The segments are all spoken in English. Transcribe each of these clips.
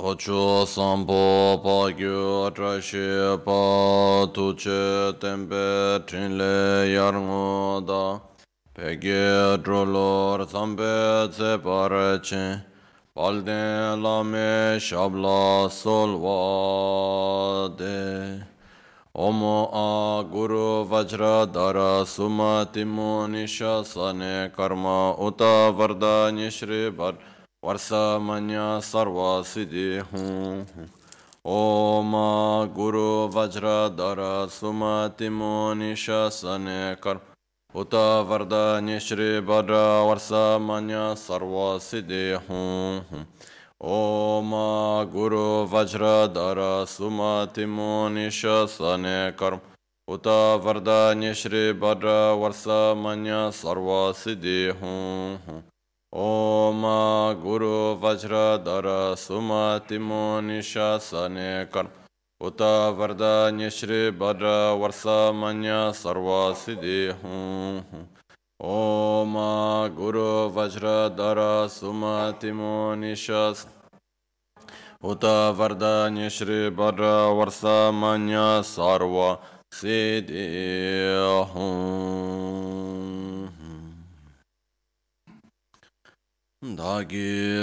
Ocho sampo pa gyu trashi pa tuche tempe trinle yarngu da. Peke drolor sampe tse pare parache Palden lame shabla solwa de. Omo a guru vajra dara suma timu nisha sane karma uta varda nishri bharta Varsamanya Sarva Siddhi ओम गुरु वज्रधर सुमतिमो निशसन कर उत वरदान्य श्री वर वर्षमन सर्व सिद्धि हूँ ओम गुरु वज्रधर सुमतिमो निशसन कर उत वरदान्य श्री वर वर्षमन सर्व सिद्धि हूँ Nishri Bhadra Varsa manya sarva siddhi hum ओम गुरु वज्र धर सुमतिमो निशासने कर्म उत वरदान्य श्री भद्र वर्ष मन्य सर्व सिद्धि हूँ ओम गुरु वज्र धर सुमतिमो निशास उत वरदान्य श्री भद्र वर्ष मन्य सर्व सिद्धि हूँ dāgī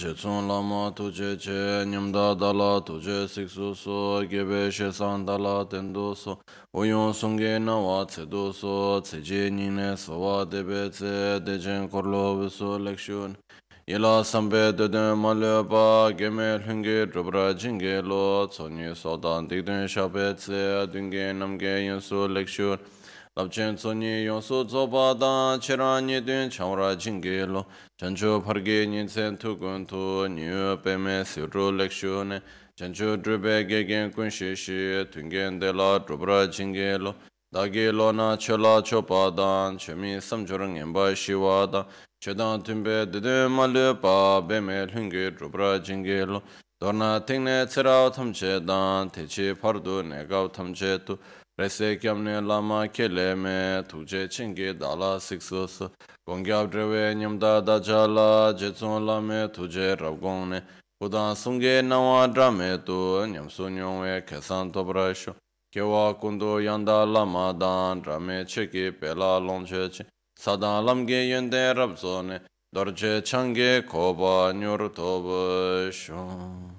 chēcōng lāma tūcē chē ñamdā dālā tūcē sīksū sō gēbē shēsāng dālā tēndō sō wōyōng sōnggē nā wā tsē dō sō tsē jē nīne sō wā dēbē tsē dēchēng kōrlō wē sō lēkshūn yēlā sāmbē dēdēn mā lē bā gēmē lhēngē drōbrā jīngē lō tsō nī sō dāng dīgdēn shābē tsē dūngē namgē yēn sō lēkshūn labchen tsonyi yonso tsoba dan chera nye dun chawra jingi lo chancho parge nyinsen tukun tu nyu peme siru lekshu ne chancho drupe gegen kun shishi tungen de la drupra jingi lo dagi lo na chola chopa dan chemi samchor ngenpa shiwa dan chedan tunpe dede malu pa peme lungi drupra jingi lo dorna tingne tsirao tamche dan techi pardu negaw tamche tu Rese kyamne lama kele me tuje chingi dala siksus. Gongyab drewe nyamda dajala jetsun lame tuje rabgongne. Udan sunge nawa drame tu nyamsu nyongwe kesan tobrashu. Kewa kundu yanda lama dan drame cheki pela longche chi. Sadan lamge yende rabzone dorje change koba nyur tobashu.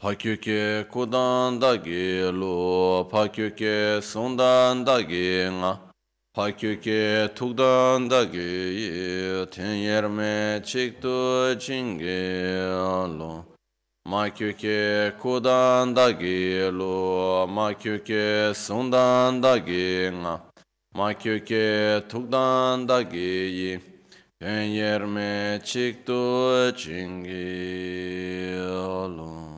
파큐케 고단다게 로 파큐케 송단다게 nga. 파큐케 툭단다게 텐여메 칙도 징게 로 마큐케 고단다게 로 마큐케 송단다게 nga. 마큐케 툭단다게 텐여메 칙도 징게 로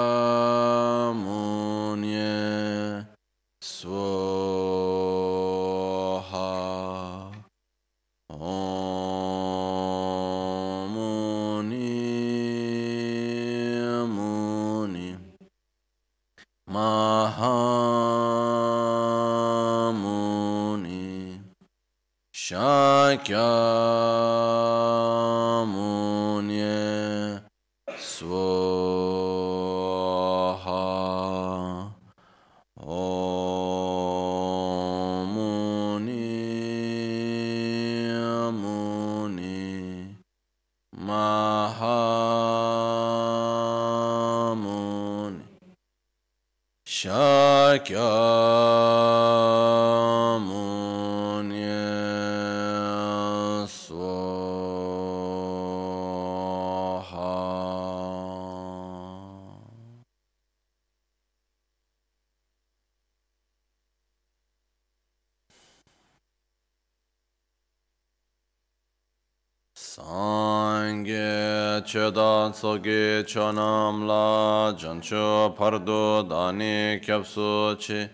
Mahamuni Shakya sogi chonam la jancho pardo dani kyapso chi.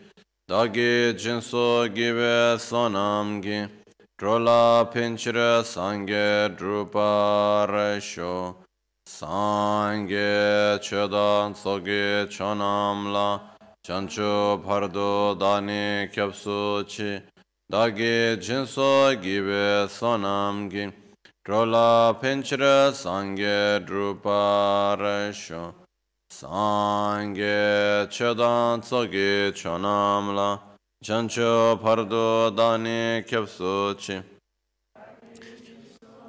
Dagi jinso give sonam gi. Drola pinchira sangye drupa resho. Sangye chodan sogi chonam la jancho pardo dani kyapso chi. Dagi jinso give sonam gi. Drola pinchira sangye drupa resho Sangye chedan tsogi chonamla chancho pardo dani kyapsu chi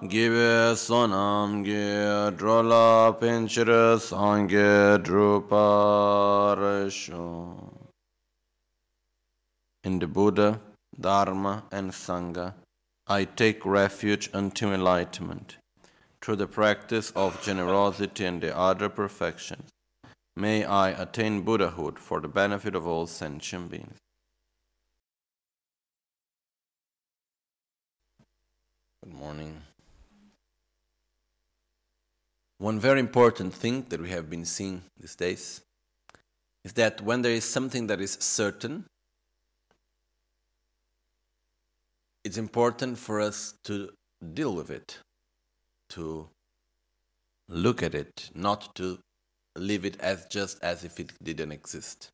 Gibe sonam ge drola pinchira sangye druparasho. In the Buddha, Dharma and Sangha, I take refuge unto enlightenment through the practice of generosity and the other perfections. May I attain Buddhahood for the benefit of all sentient beings. Good morning. One very important thing that we have been seeing these days is that when there is something that is certain, it's important for us to deal with it, to look at it, not to leave it as just as if it didn't exist.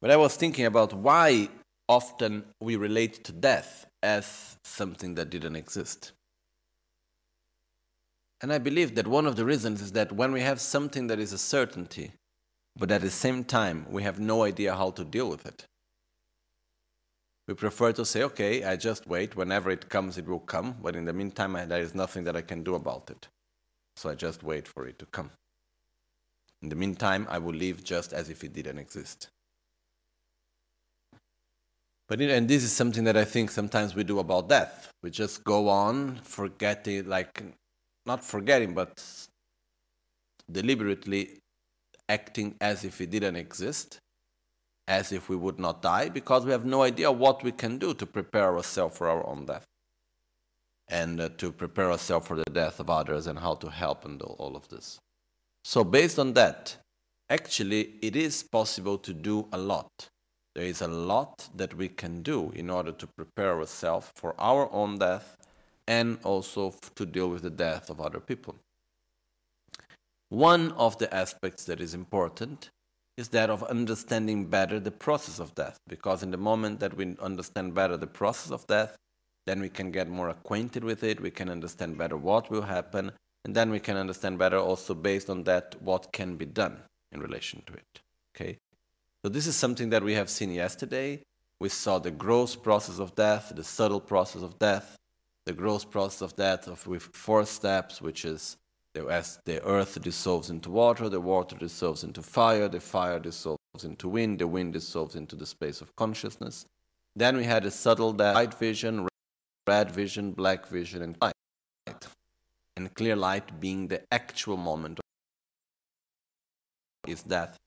But I was thinking about why often we relate to death as something that didn't exist. And I believe that one of the reasons is that when we have something that is a certainty, but at the same time we have no idea how to deal with it, we prefer to say, okay, I just wait, whenever it comes, it will come, but in the meantime, there is nothing that I can do about it. So I just wait for it to come. In the meantime, I will live just as if it didn't exist. But it, and this is something that I think sometimes we do about death. We just go on forgetting, like not forgetting, but deliberately acting as if it didn't exist, as if we would not die, because we have no idea what we can do to prepare ourselves for our own death and uh, to prepare ourselves for the death of others and how to help and all of this. So based on that, actually it is possible to do a lot. There is a lot that we can do in order to prepare ourselves for our own death and also to deal with the death of other people. One of the aspects that is important is that of understanding better the process of death, because in the moment that we understand better the process of death, then we can get more acquainted with it, we can understand better what will happen, and then we can understand better also based on that what can be done in relation to it. Okay? So this is something that we have seen yesterday. We saw the gross process of death, the subtle process of death, the gross process of death of with four steps, which is as the earth dissolves into water, the water dissolves into fire, the fire dissolves into wind, the wind dissolves into the space of consciousness. Then we had a subtle light vision, red vision, black vision, and light. And clear light being the actual moment is death.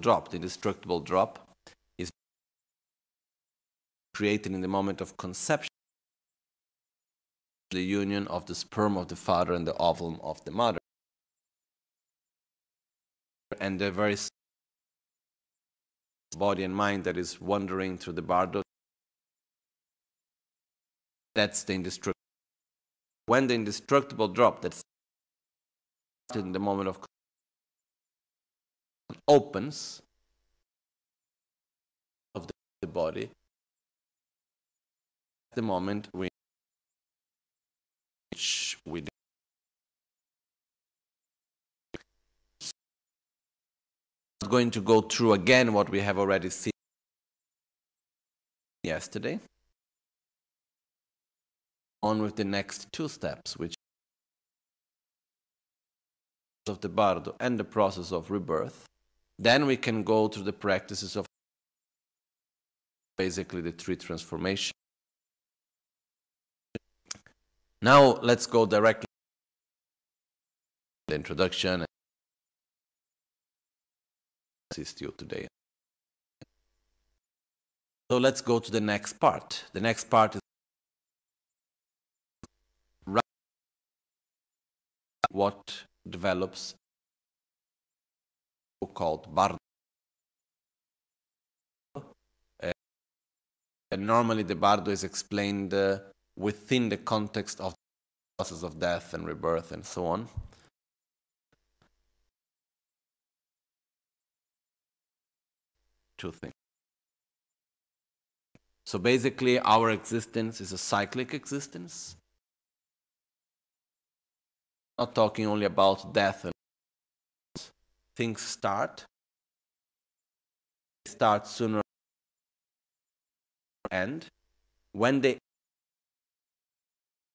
Drop, the indestructible drop, is created in the moment of conception the union of the sperm of the father and the ovum of the mother. And the very body and mind that is wandering through the bardo, that's the indestructible. When the indestructible drop that's in the moment of opens of the body, the moment we which we not going to go through again what we have already seen yesterday. On with the next two steps, which of the bardo and the process of rebirth. Then we can go to the practices of basically the three transformations. Now let's go directly to the introduction assist you today. So let's go to the next part. The next part is what develops so-called bardo. And normally the bardo is explained uh, within the context of the process of death and rebirth and so on. Two things. So basically, our existence is a cyclic existence. Not talking only about death and things start. Start sooner end when the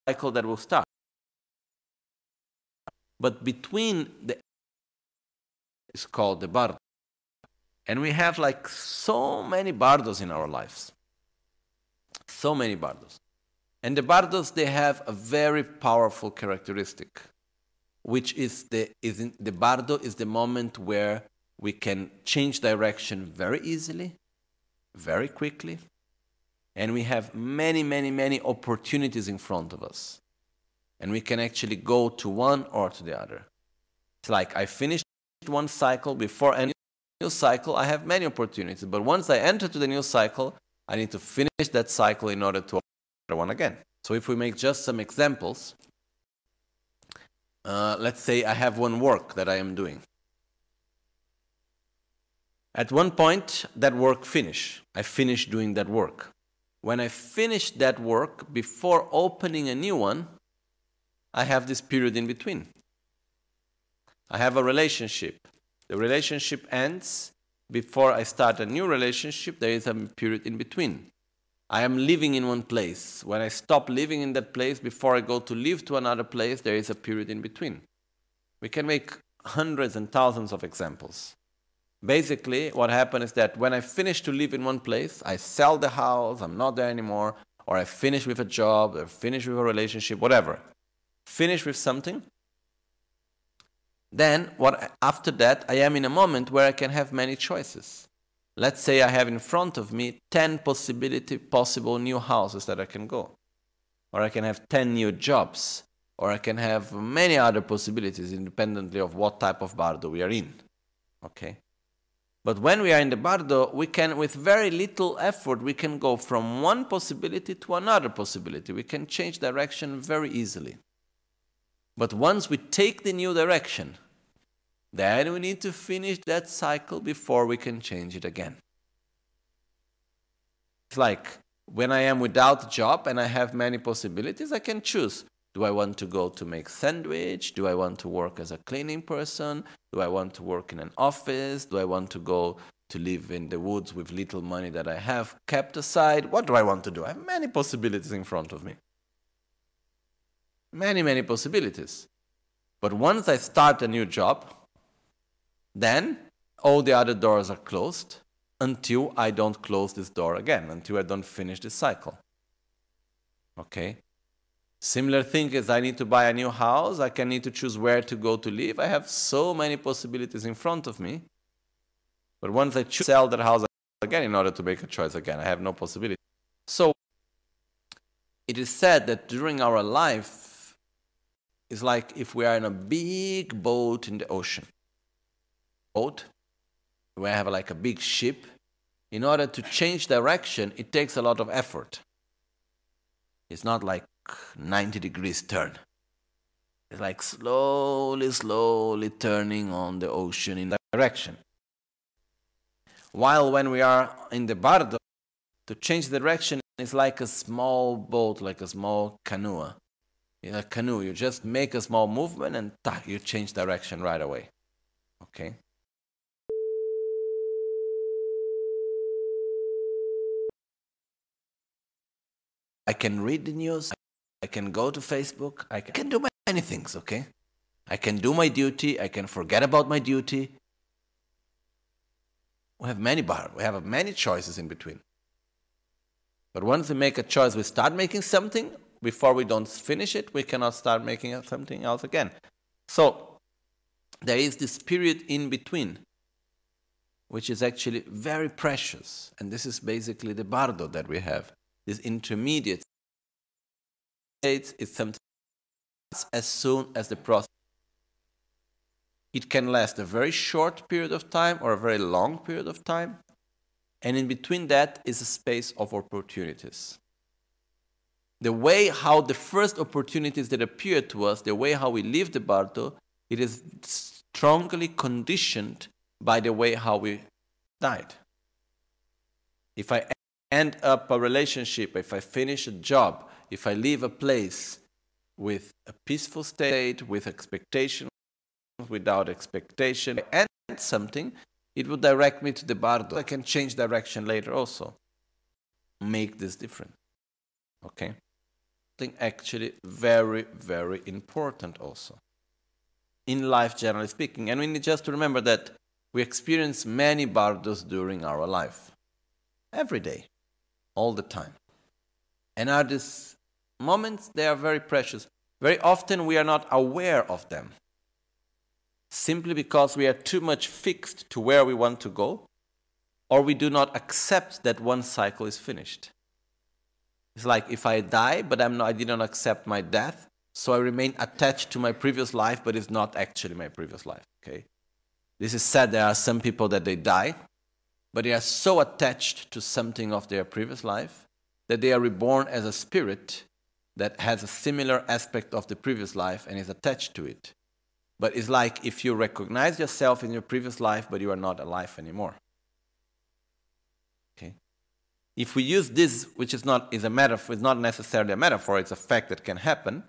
cycle that will start. But between the is called the bardo. And we have like so many bardos in our lives. So many bardos. And the bardos, they have a very powerful characteristic, which is the, is in, the bardo is the moment where we can change direction very easily, very quickly, and we have many, many, many opportunities in front of us. And we can actually go to one or to the other. It's like I finished one cycle before any new cycle, I have many opportunities. But once I enter to the new cycle, I need to finish that cycle in order to enter one again. So if we make just some examples, uh, let's say I have one work that I am doing. At one point, that work finish. I finish doing that work. When I finish that work, before opening a new one, I have this period in between. I have a relationship. The relationship ends. Before I start a new relationship, there is a period in between. I am living in one place. When I stop living in that place, before I go to live to another place, there is a period in between. We can make hundreds and thousands of examples. Basically, what happened is that when I finish to live in one place, I sell the house, I'm not there anymore, or I finish with a job, or finish with a relationship, whatever. Finish with something. Then, what after that, I am in a moment where I can have many choices. Let's say I have in front of me 10 possibility possible new houses that I can go. Or I can have 10 new jobs. Or I can have many other possibilities independently of what type of bardo we are in. Okay? But when we are in the bardo, we can, with very little effort, we can go from one possibility to another possibility. We can change direction very easily. But once we take the new direction, then we need to finish that cycle before we can change it again. It's like when I am without a job and I have many possibilities, I can choose. Do I want to go to make sandwich? Do I want to work as a cleaning person? Do I want to work in an office? Do I want to go to live in the woods with little money that I have kept aside? What do I want to do? I have many possibilities in front of me. Many, many possibilities. But once I start a new job, then all the other doors are closed until I don't close this door again, until I don't finish this cycle. Okay? Similar thing is I need to buy a new house, I can need to choose where to go to live. I have so many possibilities in front of me. But once I choose sell that house again in order to make a choice again, I have no possibility. So it is said that during our life it's like if we are in a big boat in the ocean. Boat, we have like a big ship. In order to change direction, it takes a lot of effort. It's not like 90 degrees turn. It's like slowly, slowly turning on the ocean in that direction. While when we are in the bardo, to change direction is like a small boat, like a small canoe. In a canoe, you just make a small movement and ta, you change direction right away. Okay? I can read the news, I can go to Facebook. I can do many things, okay? I can do my duty. I can forget about my duty. We have many bar. We have many choices in between. But once we make a choice, we start making something. Before we don't finish it, we cannot start making something else again. So there is this period in between, which is actually very precious. And this is basically the bardo that we have, this intermediate states is something as soon as the process. It can last a very short period of time or a very long period of time. and in between that is a space of opportunities. The way how the first opportunities that appear to us, the way how we live the bardo, it is strongly conditioned by the way how we died. If I end up a relationship, if I finish a job, if I leave a place with a peaceful state, with expectation, without expectation, and something, it will direct me to the bardo. I can change direction later also. Make this different. Okay? Something actually very, very important also. In life, generally speaking. And we need just to remember that we experience many bardos during our life. Every day. All the time. And are these moments, they are very precious. Very often we are not aware of them simply because we are too much fixed to where we want to go, or we do not accept that one cycle is finished. It's like if I die, but I'm not, I did not accept my death, so I remain attached to my previous life, but it's not actually my previous life. Okay, this is sad. There are some people that they die, but they are so attached to something of their previous life that they are reborn as a spirit that has a similar aspect of the previous life and is attached to it. But it's like if you recognize yourself in your previous life, but you are not alive anymore. Okay? If we use this, which is not is a metaphor, it's not necessarily a metaphor, it's a fact that can happen.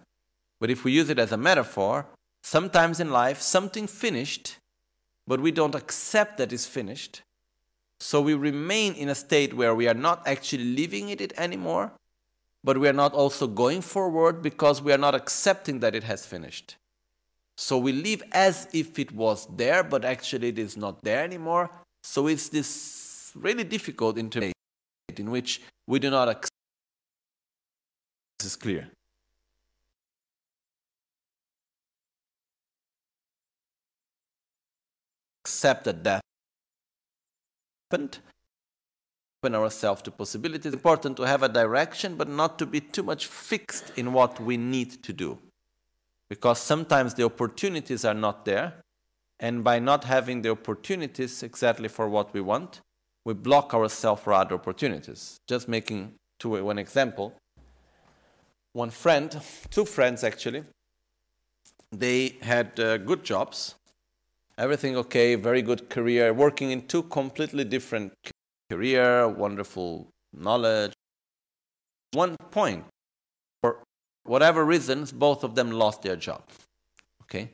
But if we use it as a metaphor, sometimes in life something finished, but we don't accept that it's finished. So we remain in a state where we are not actually living in it anymore, but we are not also going forward because we are not accepting that it has finished. So we live as if it was there, but actually it is not there anymore. So it's this really difficult internet in which we do not accept. This is clear. Accept that death happened. Open ourselves to possibilities. It's important to have a direction, but not to be too much fixed in what we need to do because sometimes the opportunities are not there. And by not having the opportunities exactly for what we want, we block ourselves for other opportunities. Just making two, one example. One friend, two friends actually, they had uh, good jobs, everything okay, very good career, working in two completely different career, wonderful knowledge. One point, for whatever reasons, both of them lost their job. Okay?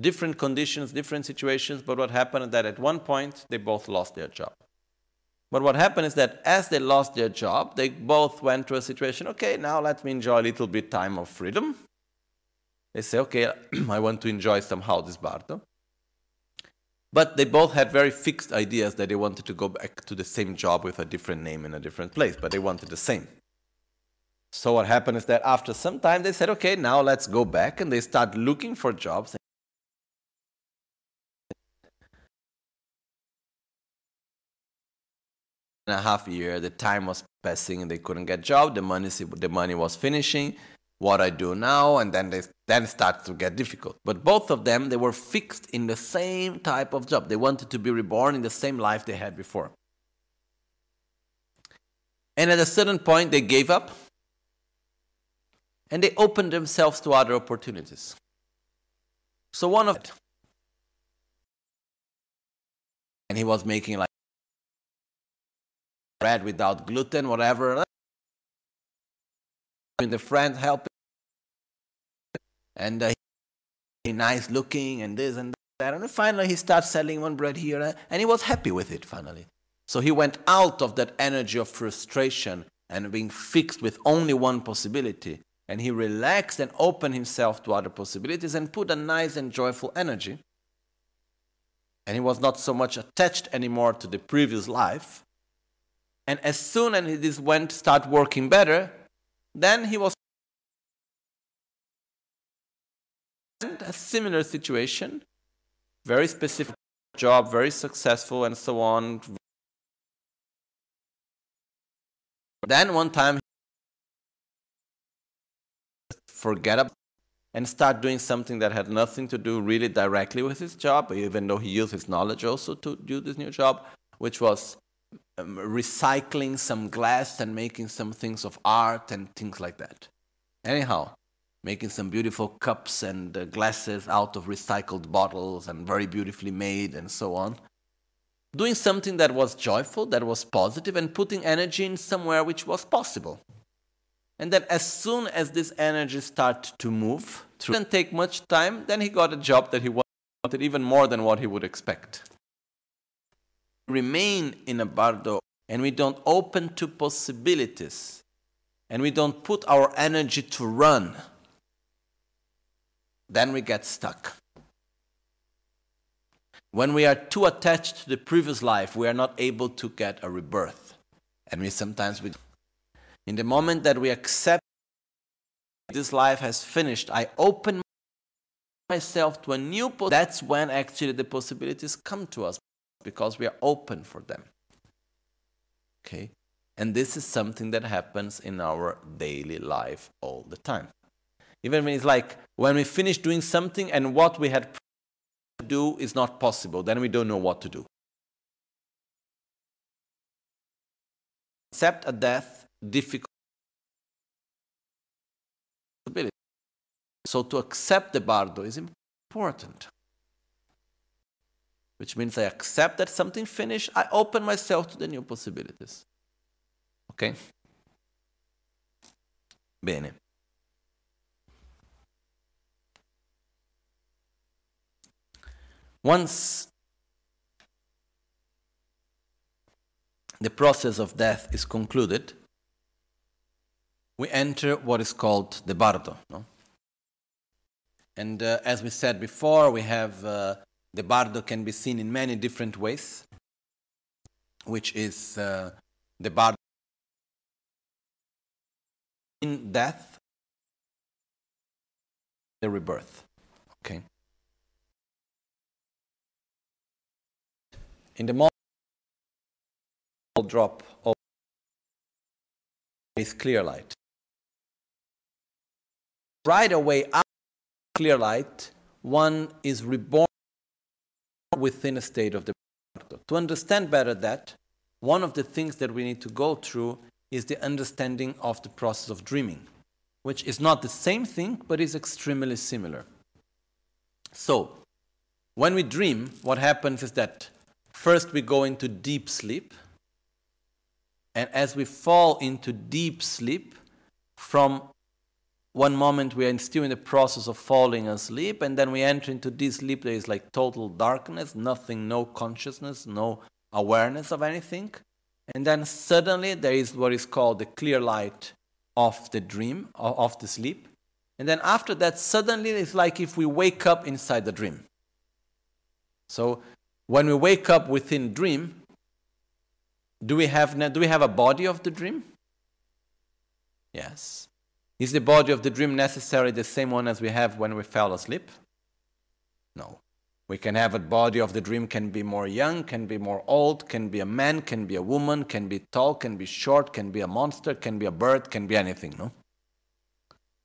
Different conditions, different situations, but what happened is that at one point they both lost their job. But what happened is that as they lost their job, they both went to a situation, okay, now let me enjoy a little bit time of freedom. They say, okay, I want to enjoy somehow this bardo. But they both had very fixed ideas that they wanted to go back to the same job with a different name in a different place, but they wanted the same. So what happened is that after some time they said, okay, now let's go back and they start looking for jobs. In a half year, the time was passing and they couldn't get job. The money, the money was finishing. What I do now, and then they then start to get difficult. But both of them, they were fixed in the same type of job. They wanted to be reborn in the same life they had before. And at a certain point, they gave up and they opened themselves to other opportunities. So one of and he was making like bread without gluten, whatever. And the friend helping, and uh, he nice looking, and this and that. And finally, he starts selling one bread here, uh, and he was happy with it. Finally, so he went out of that energy of frustration and being fixed with only one possibility and he relaxed and opened himself to other possibilities and put a nice and joyful energy. And he was not so much attached anymore to the previous life. And as soon as this went start working better, then he was a similar situation, very specific job, very successful, and so on. Then one time forget about and start doing something that had nothing to do really directly with his job, even though he used his knowledge also to do this new job, which was um, recycling some glass and making some things of art and things like that. Anyhow, making some beautiful cups and uh, glasses out of recycled bottles and very beautifully made and so on. Doing something that was joyful, that was positive, and putting energy in somewhere which was possible. And then, as soon as this energy started to move, through, didn't take much time, then he got a job that he wanted even more than what he would expect. Remain in a bardo and we don't open to possibilities and we don't put our energy to run then we get stuck. When we are too attached to the previous life, we are not able to get a rebirth. And we sometimes we in the moment that we accept this life has finished, I open myself to a new that's when actually the possibilities come to us because we are open for them. Okay? And this is something that happens in our daily life all the time. Even when it's like when we finish doing something and what we had to do is not possible, then we don't know what to do. Accept a death difficult. So to accept the bardo is important. Which means I accept that something finished, I open myself to the new possibilities. Ok? Bene. Once the process of death is concluded, we enter what is called the bardo. No? And uh, as we said before, we have uh, the bardo can be seen in many different ways, which is uh, the bardo in death, the rebirth. Okay. in the moment drop of is clear light. Right away after clear light, one is reborn within a state of the To understand better that, one of the things that we need to go through is the understanding of the process of dreaming, which is not the same thing, but is extremely similar. So, when we dream, what happens is that First, we go into deep sleep. And as we fall into deep sleep, from one moment we are still in the process of falling asleep, and then we enter into this sleep, there is like total darkness, nothing, no consciousness, no awareness of anything. And then suddenly there is what is called the clear light of the dream, of the sleep. And then after that, suddenly it's like if we wake up inside the dream. So when we wake up within dream, do we have, do we have a body of the dream? Yes. Is the body of the dream necessarily the same one as we have when we fell asleep? No. We can have a body of the dream can be more young, can be more old, can be a man, can be a woman, can be tall, can be short, can be a monster, can be a bird, can be anything, no?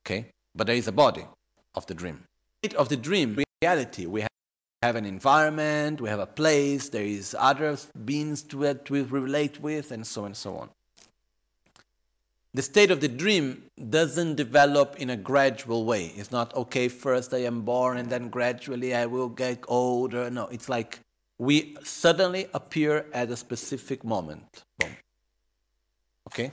Okay? But there is a body of the dream. Of the dream, reality, we have an environment, we have a place, there is other beings to uh, it we relate with, and so on and so on. The state of the dream doesn't develop in a gradual way. It's not, okay, first I am born and then gradually I will get older. No, it's like we suddenly appear at a specific moment. Boom. Okay?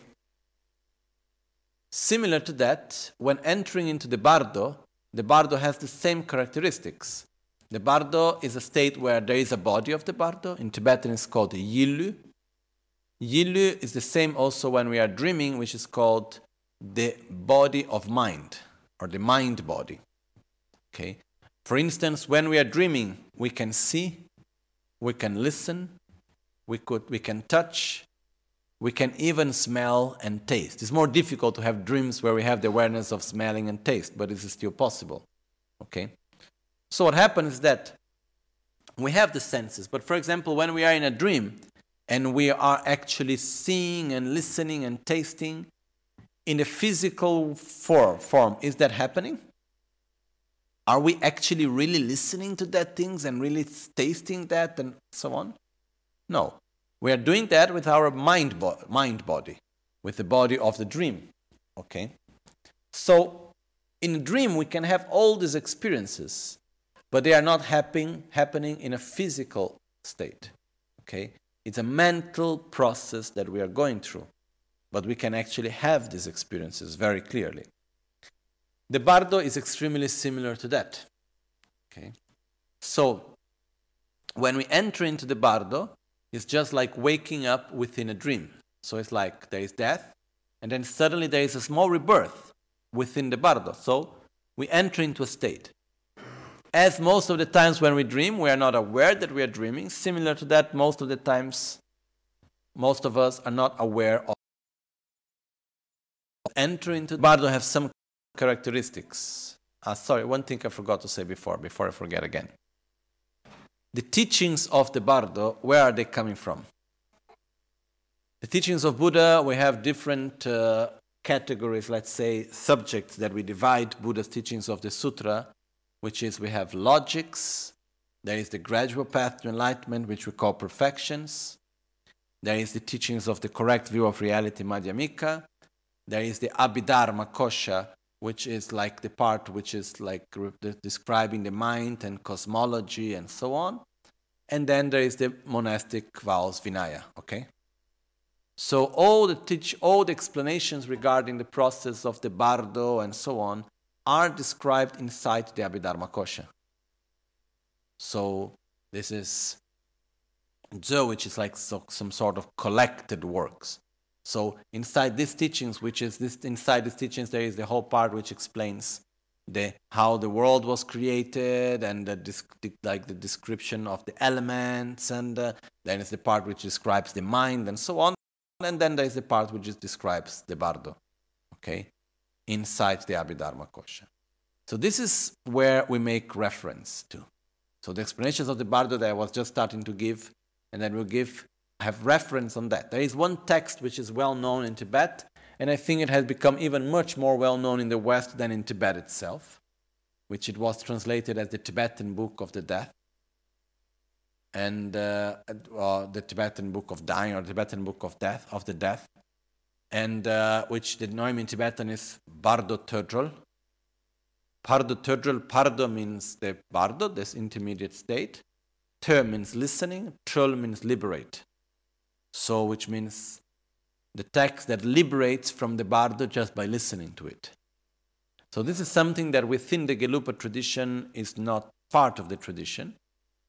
Similar to that, when entering into the bardo, the bardo has the same characteristics. The bardo is a state where there is a body of the bardo. In Tibetan, it's called yilu. Yilu is the same also when we are dreaming, which is called the body of mind or the mind body. Okay. For instance, when we are dreaming, we can see, we can listen, we could we can touch, we can even smell and taste. It's more difficult to have dreams where we have the awareness of smelling and taste, but this is still possible. Okay. So what happens is that we have the senses, but for example, when we are in a dream and we are actually seeing and listening and tasting in a physical form, is that happening? Are we actually really listening to that things and really tasting that and so on? No. We are doing that with our mind, bo- mind body, with the body of the dream. Okay? So, in a dream, we can have all these experiences, but they are not happen, happening in a physical state. Okay? It's a mental process that we are going through, but we can actually have these experiences very clearly. The bardo is extremely similar to that. Okay? So, when we enter into the bardo, it's just like waking up within a dream. So it's like there is death, and then suddenly there is a small rebirth within the bardo. So we enter into a state. As most of the times when we dream, we are not aware that we are dreaming. Similar to that, most of the times, most of us are not aware of enter into the bardo have some characteristics. Ah, sorry, one thing I forgot to say before, before I forget again the teachings of the Bardo, where are they coming from? The teachings of Buddha, we have different uh, categories, let's say, subjects that we divide Buddha's teachings of the Sutra, which is we have logics, there is the gradual path to enlightenment, which we call perfections, there is the teachings of the correct view of reality, Madhyamika, there is the Abhidharma Kosha, which is like the part which is like describing the mind and cosmology and so on. And then there is the monastic vows Vinaya, okay? So all the teach, all the explanations regarding the process of the bardo and so on are described inside the Abhidharma Kosha. So this is Zo, which is like so, some sort of collected works. So inside these teachings, which is this inside these teachings, there is the whole part which explains the how the world was created and the, like the description of the elements, and uh, then is the part which describes the mind and so on, and then there is the part which describes the bardo, okay, inside the Abhidharma Kosha. So this is where we make reference to. So the explanations of the bardo that I was just starting to give, and then we'll give have reference on that. There is one text which is well known in Tibet, and I think it has become even much more well known in the West than in Tibet itself, which it was translated as the Tibetan Book of the Death, and uh, uh, the Tibetan Book of Dying or Tibetan Book of Death of the Death, and uh, which the name in Tibetan is Bardo Tödröl. Bardo Tödröl, Pardo means the Bardo, this intermediate state. Tö means listening, Tröl means liberate. So, which means the text that liberates from the bardo just by listening to it. So, this is something that within the Gelugpa tradition is not part of the tradition.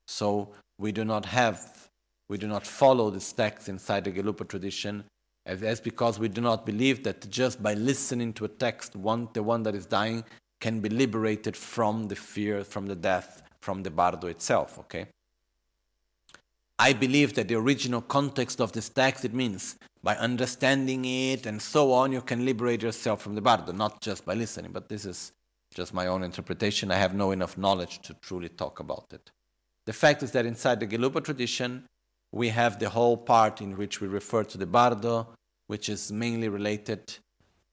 So, we do not have, we do not follow this text inside the Gelugpa tradition. As because we do not believe that just by listening to a text, one, the one that is dying can be liberated from the fear, from the death, from the bardo itself. Okay. I believe that the original context of this text, it means by understanding it and so on, you can liberate yourself from the bardo, not just by listening. But this is just my own interpretation. I have no enough knowledge to truly talk about it. The fact is that inside the Gelugpa tradition, we have the whole part in which we refer to the bardo, which is mainly related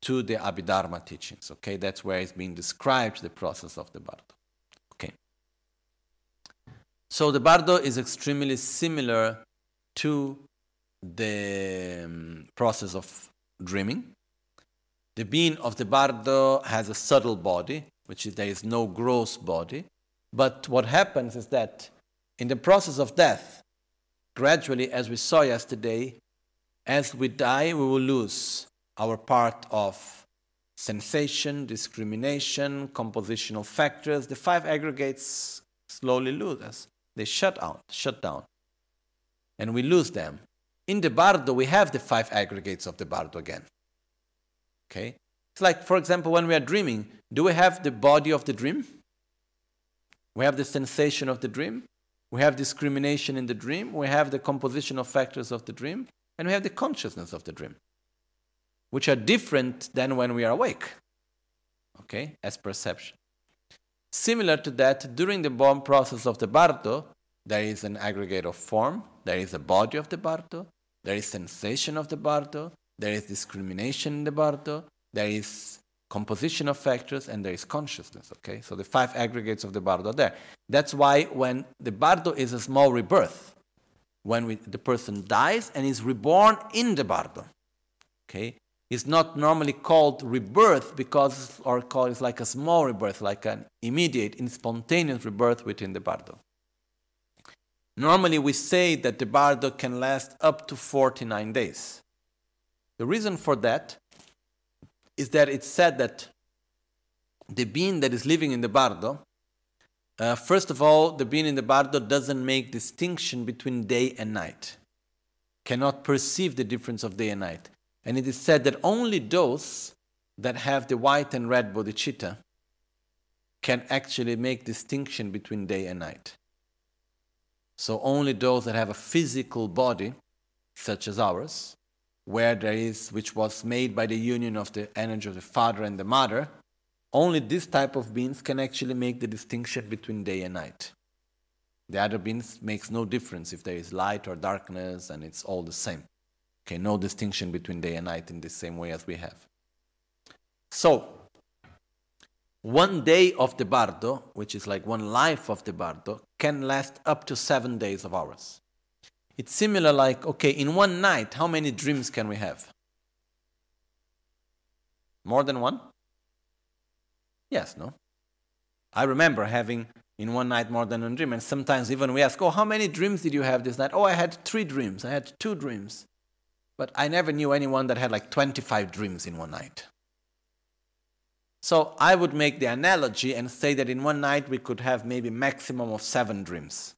to the Abhidharma teachings. Okay, that's where it's being described the process of the bardo. Okay. So the bardo is extremely similar to the um, process of dreaming. The being of the bardo has a subtle body, which is there is no gross body. But what happens is that in the process of death, gradually, as we saw yesterday, as we die, we will lose our part of sensation, discrimination, compositional factors. The five aggregates slowly lose us. They shut out, shut down. And we lose them. In the bardo, we have the five aggregates of the bardo again. Okay? It's like, for example, when we are dreaming, do we have the body of the dream? We have the sensation of the dream. We have discrimination in the dream. We have the composition of factors of the dream. And we have the consciousness of the dream, which are different than when we are awake. Okay? As perception. Similar to that, during the born process of the bardo, there is an aggregate of form, there is a body of the bardo, there is sensation of the bardo, there is discrimination in the bardo, there is composition of factors, and there is consciousness. Okay, so the five aggregates of the bardo are there. That's why when the bardo is a small rebirth, when we, the person dies and is reborn in the bardo. Okay, it's not normally called rebirth because or called it's like a small rebirth, like an immediate, spontaneous rebirth within the bardo. Normally, we say that the bardo can last up to 49 days. The reason for that is that it's said that the being that is living in the bardo, uh, first of all, the being in the bardo doesn't make distinction between day and night, cannot perceive the difference of day and night. And it is said that only those that have the white and red bodhicitta can actually make distinction between day and night. So only those that have a physical body, such as ours, where there is, which was made by the union of the energy of the father and the mother, only this type of beings can actually make the distinction between day and night. The other beings makes no difference if there is light or darkness and it's all the same. Okay, no distinction between day and night in the same way as we have. So, one day of the bardo, which is like one life of the bardo, can last up to seven days of ours. It's similar like, okay, in one night, how many dreams can we have? More than one? Yes, no? I remember having in one night more than one dream. And sometimes even we ask, oh, how many dreams did you have this night? Oh, I had three dreams. I had two dreams. But I never knew anyone that had like 25 dreams in one night. So I would make the analogy and say that in one night we could have maybe maximum of seven dreams.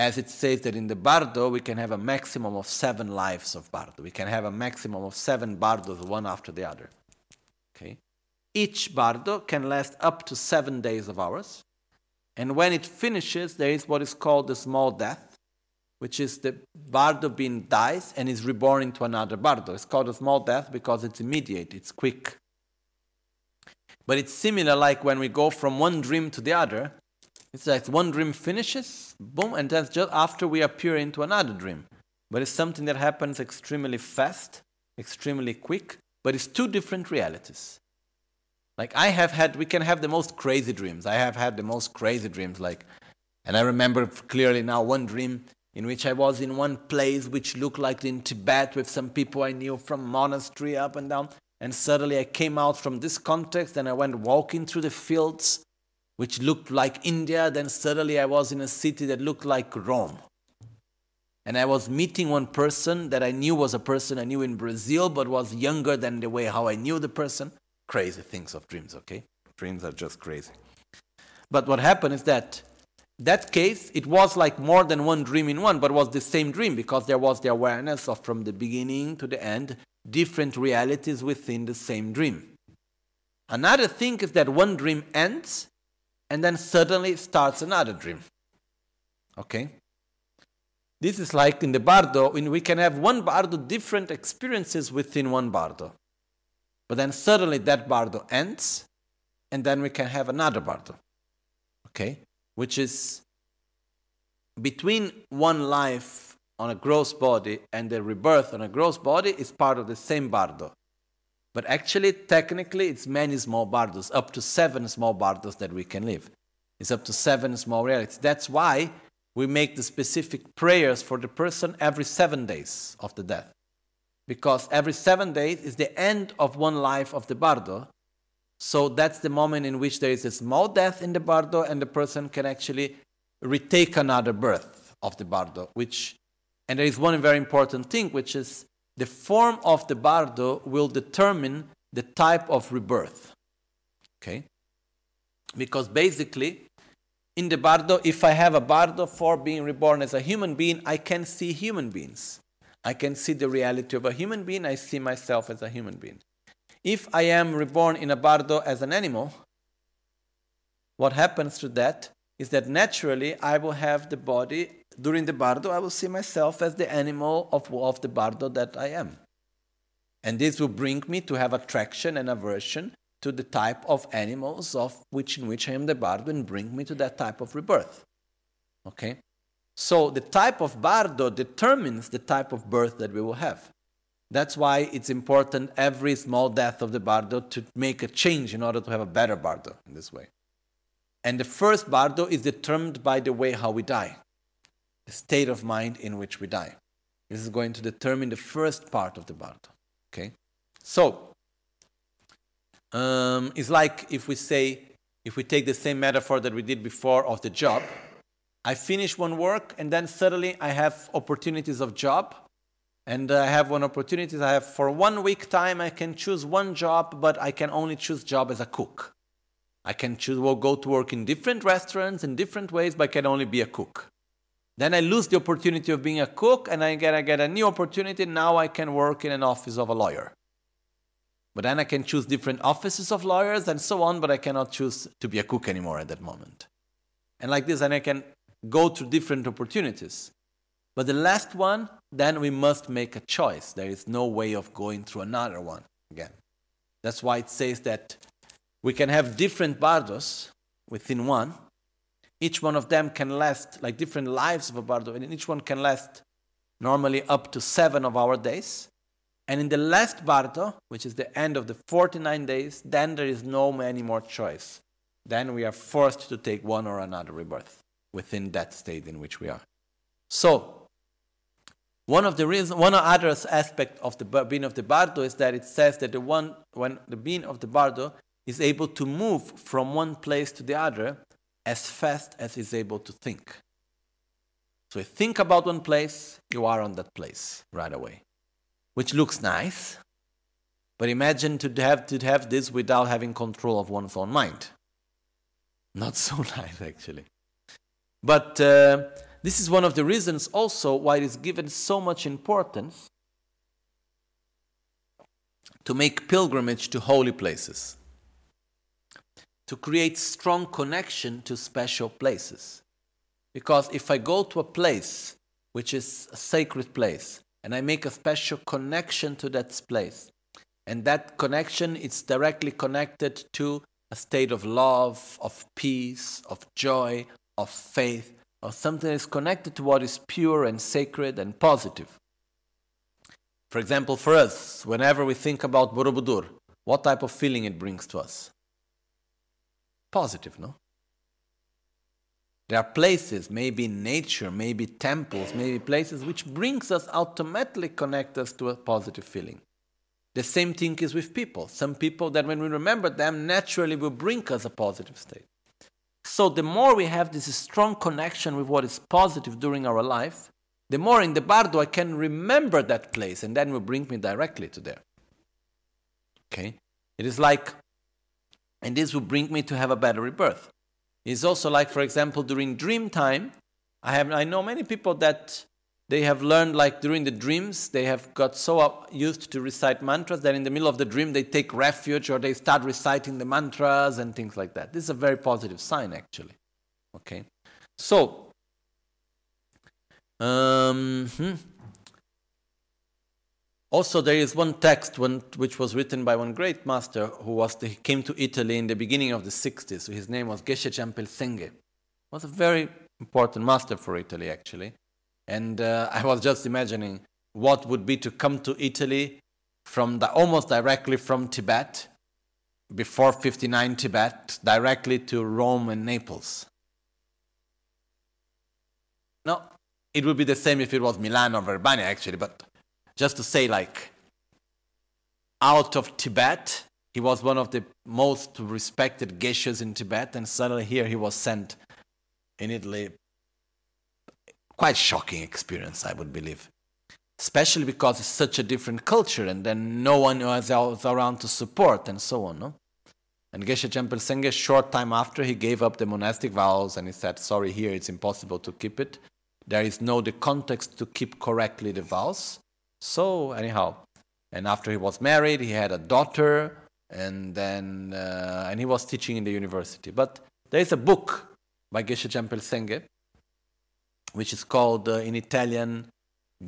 As it says that in the bardo we can have a maximum of seven lives of bardo. We can have a maximum of seven bardos, one after the other. Okay. Each bardo can last up to seven days of ours. And when it finishes, there is what is called the small death, which is the bardo being dies and is reborn into another bardo. It's called a small death because it's immediate, it's quick. But it's similar like when we go from one dream to the other. It's like one dream finishes, boom, and that's just after we appear into another dream. But it's something that happens extremely fast, extremely quick, but it's two different realities. Like I have had, we can have the most crazy dreams. I have had the most crazy dreams. Like, and I remember clearly now one dream in which I was in one place which looked like in Tibet with some people I knew from monastery up and down. And suddenly I came out from this context and I went walking through the fields which looked like India. Then suddenly I was in a city that looked like Rome. And I was meeting one person that I knew was a person I knew in Brazil, but was younger than the way how I knew the person. Crazy things of dreams, okay? Dreams are just crazy. But what happened is that that case, it was like more than one dream in one, but was the same dream because there was the awareness of from the beginning to the end different realities within the same dream. Another thing is that one dream ends and then suddenly starts another dream. Okay? This is like in the bardo, when we can have one bardo different experiences within one bardo. But then suddenly that bardo ends, and then we can have another bardo. Okay? Which is between one life on a gross body and the rebirth on a gross body is part of the same bardo. But actually, technically, it's many small bardos, up to seven small bardos that we can live. It's up to seven small realities. That's why we make the specific prayers for the person every seven days of the death. Because every seven days is the end of one life of the bardo. So that's the moment in which there is a small death in the bardo and the person can actually retake another birth of the bardo, which and there is one very important thing, which is the form of the bardo will determine the type of rebirth. Okay? Because basically, in the bardo, if I have a bardo for being reborn as a human being, I can see human beings. I can see the reality of a human being, I see myself as a human being. If I am reborn in a bardo as an animal, what happens to that is that naturally I will have the body during the bardo, I will see myself as the animal of, of the bardo that I am. And this will bring me to have attraction and aversion to the type of animals of which in which I am the bardo and bring me to that type of rebirth. Okay? So the type of bardo determines the type of birth that we will have. That's why it's important every small death of the bardo to make a change in order to have a better bardo in this way. And the first bardo is determined by the way how we die. State of mind in which we die. This is going to determine the first part of the bardo. Okay? So, um, it's like if we say, if we take the same metaphor that we did before of the job, I finish one work and then suddenly I have opportunities of job and I have one opportunity. I have for one week time I can choose one job, but I can only choose job as a cook. I can choose well, go to work in different restaurants in different ways, but I can only be a cook. Then I lose the opportunity of being a cook and I get, I get a new opportunity. Now I can work in an office of a lawyer. But then I can choose different offices of lawyers and so on, but I cannot choose to be a cook anymore at that moment. And like this, and I can go through different opportunities. But the last one, then we must make a choice. There is no way of going through another one again. That's why it says that we can have different bardos within one. Each one of them can last, like different lives of a bardo, and each one can last normally up to seven of our days. And in the last bardo, which is the end of the 49 days, then there is no any more choice. Then we are forced to take one or another rebirth within that state in which we are. So, one of the reasons, one other aspect of the being of the bardo is that it says that the one when the being of the bardo is able to move from one place to the other as fast as he's able to think. So you think about one place, you are on that place right away which looks nice. But imagine to have to have this without having control of one's own mind. Not so nice, actually. But uh, this is one of the reasons also why it is given so much importance to make pilgrimage to holy places, to create strong connection to special places. Because if I go to a place which is a sacred place, and I make a special connection to that place. And that connection is directly connected to a state of love, of peace, of joy, of faith, or something that is connected to what is pure and sacred and positive. For example, for us, whenever we think about Borobudur, what type of feeling it brings to us? Positive, no? There are places, maybe nature, maybe temples, maybe places which brings us automatically connect us to a positive feeling. The same thing is with people. Some people that when we remember them naturally will bring us a positive state. So the more we have this strong connection with what is positive during our life, the more in the bardo I can remember that place and then will bring me directly to there. Okay? It is like, and this will bring me to have a better rebirth. It's also like, for example, during dream time, I have I know many people that they have learned like during the dreams they have got so used to recite mantras that in the middle of the dream they take refuge or they start reciting the mantras and things like that. This is a very positive sign actually. Okay, so um, hmm. Also, there is one text one, which was written by one great master who was the, came to Italy in the beginning of the 60s. His name was Geshe Jampel Senge. was a very important master for Italy, actually. And uh, I was just imagining what would be to come to Italy from the, almost directly from Tibet, before 59 Tibet, directly to Rome and Naples. No, it would be the same if it was Milan or Verbania, actually, but just to say like out of Tibet, he was one of the most respected geshes in Tibet, and suddenly here he was sent in Italy. Quite shocking experience, I would believe. Especially because it's such a different culture, and then no one was around to support, and so on. No? And Geshe Jampel Senge, short time after, he gave up the monastic vows and he said, Sorry, here it's impossible to keep it. There is no the context to keep correctly the vows. So, anyhow, and after he was married, he had a daughter, and then uh, and he was teaching in the university. But there is a book by Geshe Jampel Senge, which is called uh, in Italian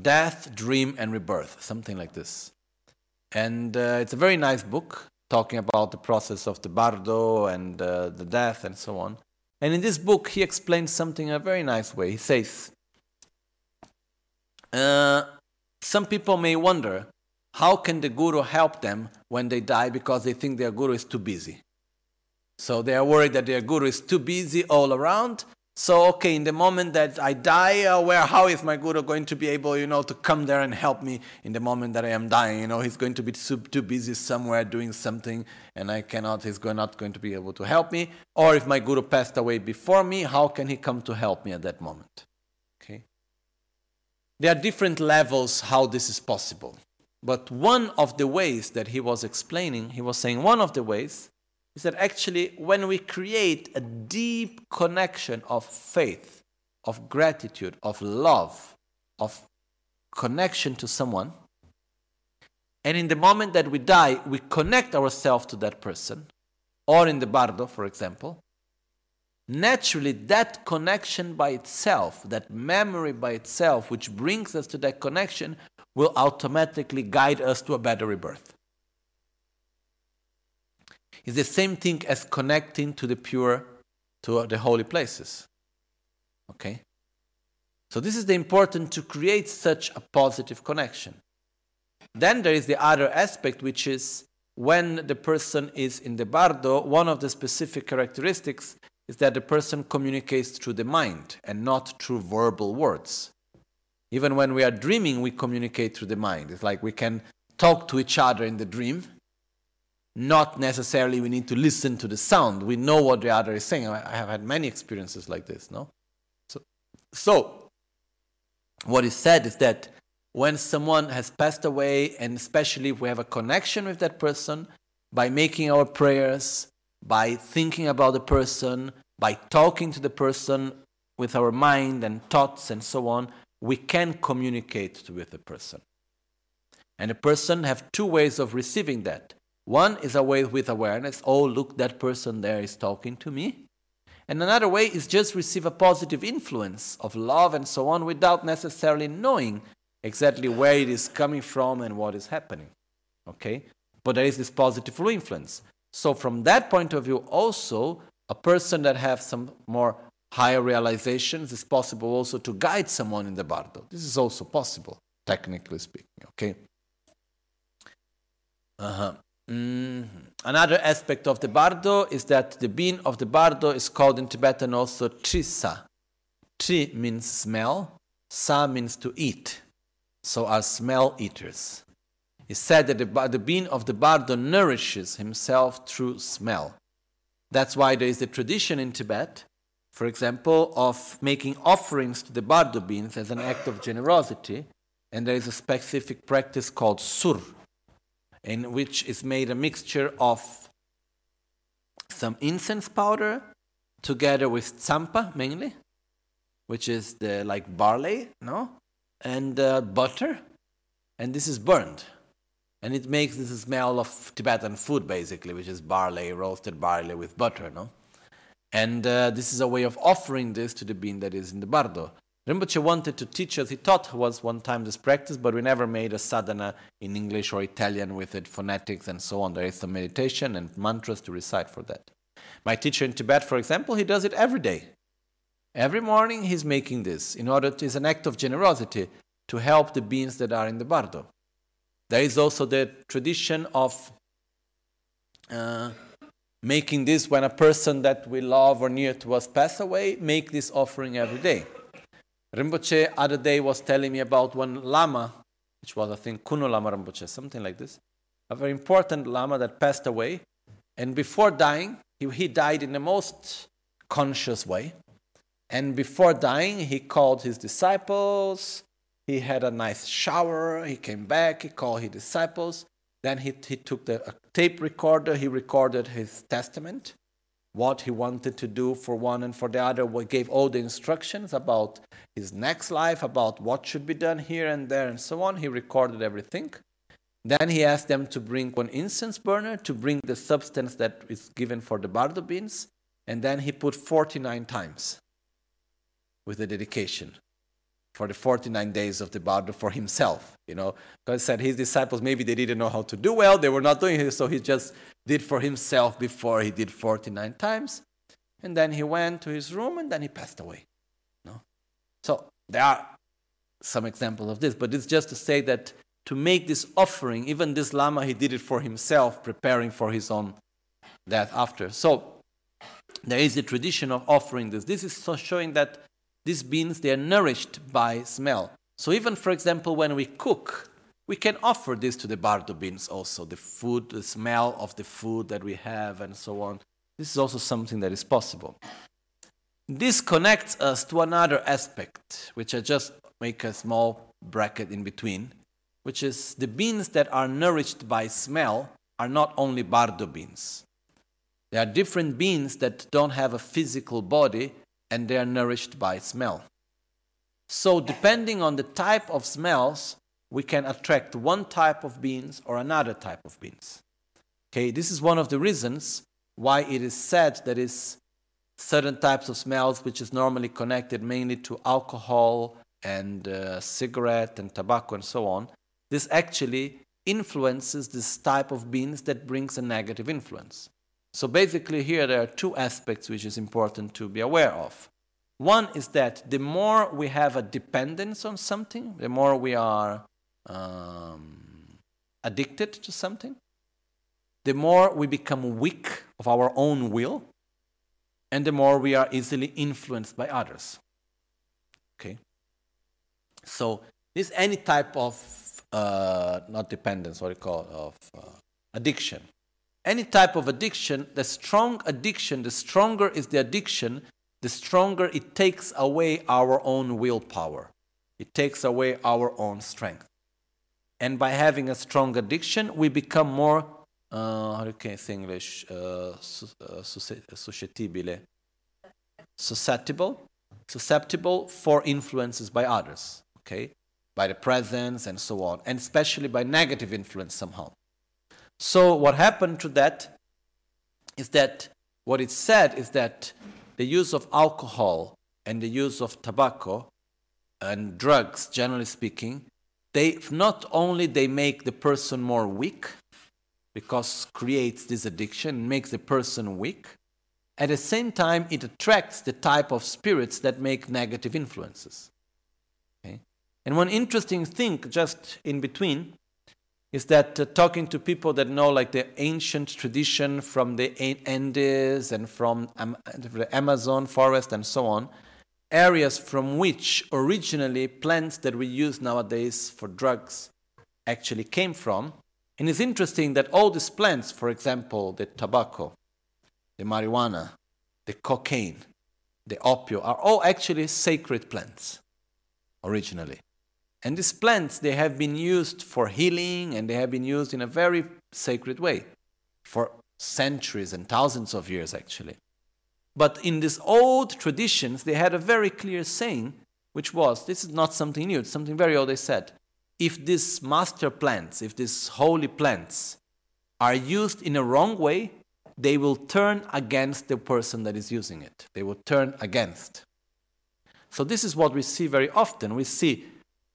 Death, Dream, and Rebirth, something like this. And uh, it's a very nice book talking about the process of the bardo and uh, the death and so on. And in this book, he explains something in a very nice way. He says, uh, some people may wonder how can the guru help them when they die because they think their guru is too busy. So they are worried that their guru is too busy all around So, okay, in the moment that I die, uh, where, how is my guru going to be able, you know, to come there and help me in the moment that I am dying? You know, he's going to be too, too busy somewhere doing something and I cannot, he's going, not going to be able to help me. Or if my guru passed away before me, how can he come to help me at that moment? There are different levels how this is possible. But one of the ways that he was explaining, he was saying one of the ways is that actually when we create a deep connection of faith, of gratitude, of love, of connection to someone, and in the moment that we die, we connect ourselves to that person, or in the bardo, for example, naturally that connection by itself, that memory by itself, which brings us to that connection, will automatically guide us to a better rebirth It's the same thing as connecting to the pure, to the holy places. Okay? So this is the important to create such a positive connection. Then there is the other aspect, which is when the person is in the bardo, one of the specific characteristics is that the person communicates through the mind and not through verbal words. Even when we are dreaming, we communicate through the mind. It's like we can talk to each other in the dream, not necessarily we need to listen to the sound. We know what the other is saying. I have had many experiences like this, no? So, so what is said is that when someone has passed away, and especially if we have a connection with that person, by making our prayers, by thinking about the person, by talking to the person with our mind and thoughts and so on, we can communicate with the person. And a person have two ways of receiving that. One is a way with awareness. Oh, look, that person there is talking to me. And another way is just receive a positive influence of love and so on without necessarily knowing exactly where it is coming from and what is happening. Okay? But there is this positive influence. So from that point of view also, a person that has some more higher realizations is possible also to guide someone in the bardo. This is also possible, technically speaking. Okay? Uh-huh. Mm. Another aspect of the bardo is that the bean of the bardo is called in Tibetan also trisa. Tri means smell, sa means to eat. So are smell eaters. It's said that the, the bean of the bardo nourishes himself through smell. That's why there is a tradition in Tibet, for example, of making offerings to the bardo as an act of generosity. And there is a specific practice called sur, in which is made a mixture of some incense powder together with tsampa mainly, which is the like barley, no, and uh, butter, and this is burned, and it makes this smell of Tibetan food basically, which is barley, roasted barley with butter, no, and uh, this is a way of offering this to the being that is in the bardo. Rinpoche wanted to teach us, he taught was one time this practice, but we never made a sadhana in English or Italian with it, phonetics and so on. There is some meditation and mantras to recite for that. My teacher in Tibet, for example, he does it every day. Every morning he's making this in order to, it's an act of generosity to help the beings that are in the bardo. There is also the tradition of uh, making this when a person that we love or near to us pass away, make this offering every day. Rinpoche other day was telling me about one lama, which was I think Khunu Lama Rinpoche, something like this, a very important lama that passed away, and before dying, he, he died in the most conscious way. And before dying, he called his disciples. He had a nice shower. He came back. He called his disciples. Then he, he took the tape recorder. He recorded his testament what he wanted to do for one and for the other. We gave all the instructions about his next life, about what should be done here and there, and so on. He recorded everything. Then he asked them to bring one incense burner to bring the substance that is given for the bardo beans. And then he put 49 times with the dedication for the 49 days of the bardo for himself. You know, God said his disciples maybe they didn't know how to do well, they were not doing it, so he just did for himself before he did 49 times. And then he went to his room and then he passed away. No? So there are some examples of this, but it's just to say that to make this offering, even this Lama, he did it for himself, preparing for his own death after. So there is a tradition of offering this. This is so showing that these beans they are nourished by smell. So even for example, when we cook, we can offer this to the bardo beans also, the food, the smell of the food that we have, and so on. This is also something that is possible. This connects us to another aspect, which I just make a small bracket in between, which is the beans that are nourished by smell are not only bardo beans. There are different beans that don't have a physical body and they are nourished by smell. So, depending on the type of smells, we can attract one type of beans or another type of beans. Okay, this is one of the reasons why it is said that is certain types of smells which is normally connected mainly to alcohol and uh, cigarette and tobacco and so on. This actually influences this type of beans that brings a negative influence. So basically here there are two aspects which is important to be aware of. One is that the more we have a dependence on something, the more we are um, addicted to something, the more we become weak of our own will, and the more we are easily influenced by others. Okay? So, this any type of, uh, not dependence, what you call of uh, addiction. Any type of addiction, the strong addiction, the stronger is the addiction, the stronger it takes away our own willpower. It takes away our own strength. And by having a strong addiction, we become more, uh, how do you say English, uh, suscettibile, susceptible, susceptible for influences by others, okay? By the presence and so on, and especially by negative influence somehow. So what happened to that is that what it said is that the use of alcohol and the use of tobacco and drugs, generally speaking, they not only they make the person more weak, because creates this addiction, makes the person weak, at the same time it attracts the type of spirits that make negative influences. Okay? And one interesting thing, just in between, is that uh, talking to people that know like the ancient tradition from the Andes and from um, the Amazon forest and so on, areas from which originally plants that we use nowadays for drugs actually came from. And it's interesting that all these plants, for example, the tobacco, the marijuana, the cocaine, the opio, are all actually sacred plants originally. And these plants, they have been used for healing and they have been used in a very sacred way for centuries and thousands of years, actually. But in these old traditions, they had a very clear saying, which was this is not something new, it's something very old. They said, if these master plants, if these holy plants are used in a wrong way, they will turn against the person that is using it. They will turn against. So, this is what we see very often. We see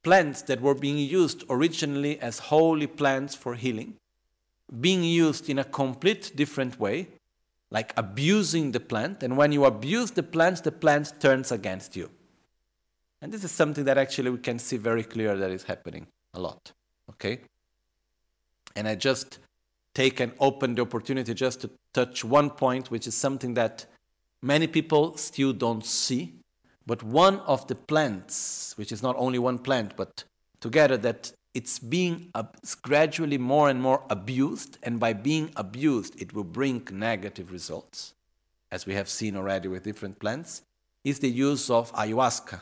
plants that were being used originally as holy plants for healing, being used in a complete different way, like abusing the plant. And when you abuse the plant, the plant turns against you. And this is something that actually we can see very clear that is happening a lot. Okay? And I just take and open the opportunity just to touch one point, which is something that many people still don't see but one of the plants, which is not only one plant, but together that it's being it's gradually more and more abused, and by being abused, it will bring negative results, as we have seen already with different plants, is the use of ayahuasca.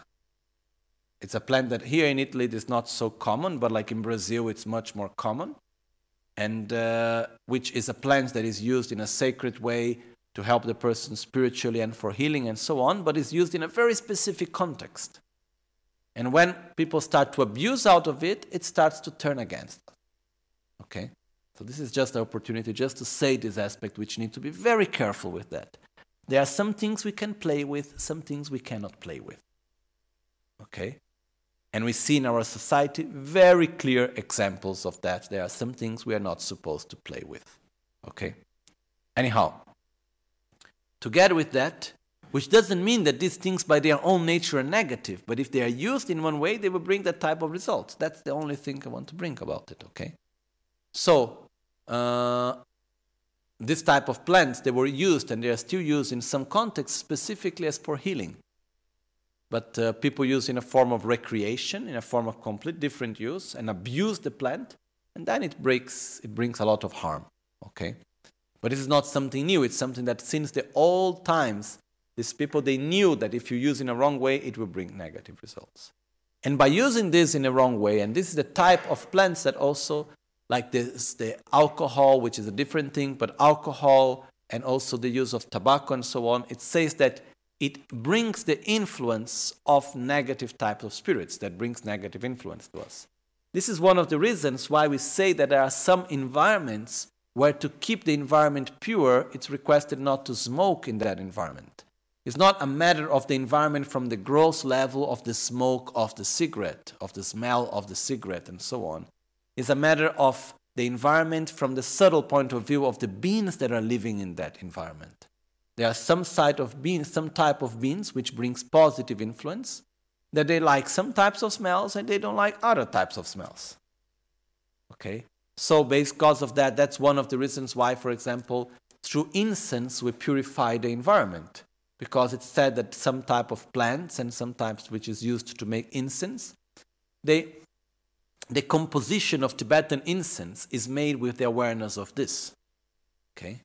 It's a plant that here in Italy is not so common, but like in Brazil, it's much more common, and uh, which is a plant that is used in a sacred way to help the person spiritually and for healing and so on, but is used in a very specific context. And when people start to abuse out of it, it starts to turn against us. Okay? So this is just an opportunity just to say this aspect, which need to be very careful with that. There are some things we can play with, some things we cannot play with. Okay? And we see in our society very clear examples of that. There are some things we are not supposed to play with. Okay? Anyhow, Together with that, which doesn't mean that these things by their own nature are negative, but if they are used in one way, they will bring that type of results. That's the only thing I want to bring about it, okay? So, uh, this type of plants, they were used and they are still used in some contexts specifically as for healing. But uh, people use in a form of recreation, in a form of complete different use, and abuse the plant, and then it breaks, it brings a lot of harm. Okay, but this is not something new. It's something that since the old times, these people they knew that if you use in a wrong way, it will bring negative results. And by using this in a wrong way, and this is the type of plants that also like this, the alcohol, which is a different thing, but alcohol and also the use of tobacco and so on, it says that it brings the influence of negative types of spirits, that brings negative influence to us. This is one of the reasons why we say that there are some environments where to keep the environment pure, it's requested not to smoke in that environment. It's not a matter of the environment from the gross level of the smoke of the cigarette, of the smell of the cigarette, and so on It's a matter of the environment from the subtle point of view of the beings that are living in that environment. There are some side of beings, some type of beings which brings positive influence, that they like some types of smells and they don't like other types of smells. Okay? So because of that, that's one of the reasons why, for example, through incense we purify the environment. Because it's said that some type of plants and some types which is used to make incense, they the composition of Tibetan incense is made with the awareness of this. Okay?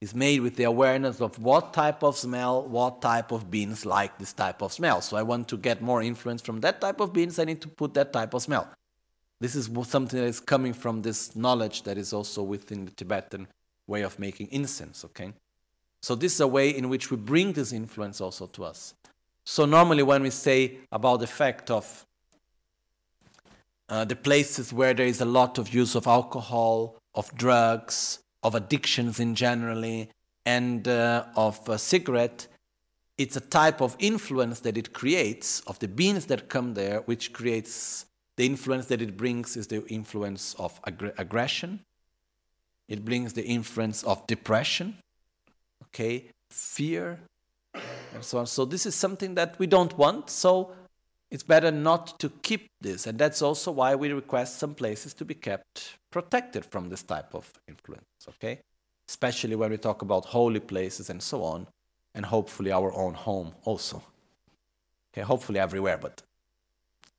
Is made with the awareness of what type of smell, what type of beans like this type of smell. So I want to get more influence from that type of beans, I need to put that type of smell. This is something that is coming from this knowledge that is also within the Tibetan way of making incense, okay? So this is a way in which we bring this influence also to us. So normally when we say about the fact of uh, the places where there is a lot of use of alcohol, of drugs, of addictions in generally, and uh, of a cigarette, it's a type of influence that it creates of the beings that come there, which creates the influence that it brings is the influence of ag- aggression. It brings the influence of depression, okay, fear, and so on. So this is something that we don't want. So it's better not to keep this. And that's also why we request some places to be kept protected from this type of influence, okay? Especially when we talk about holy places and so on, and hopefully our own home also. Okay, hopefully everywhere, but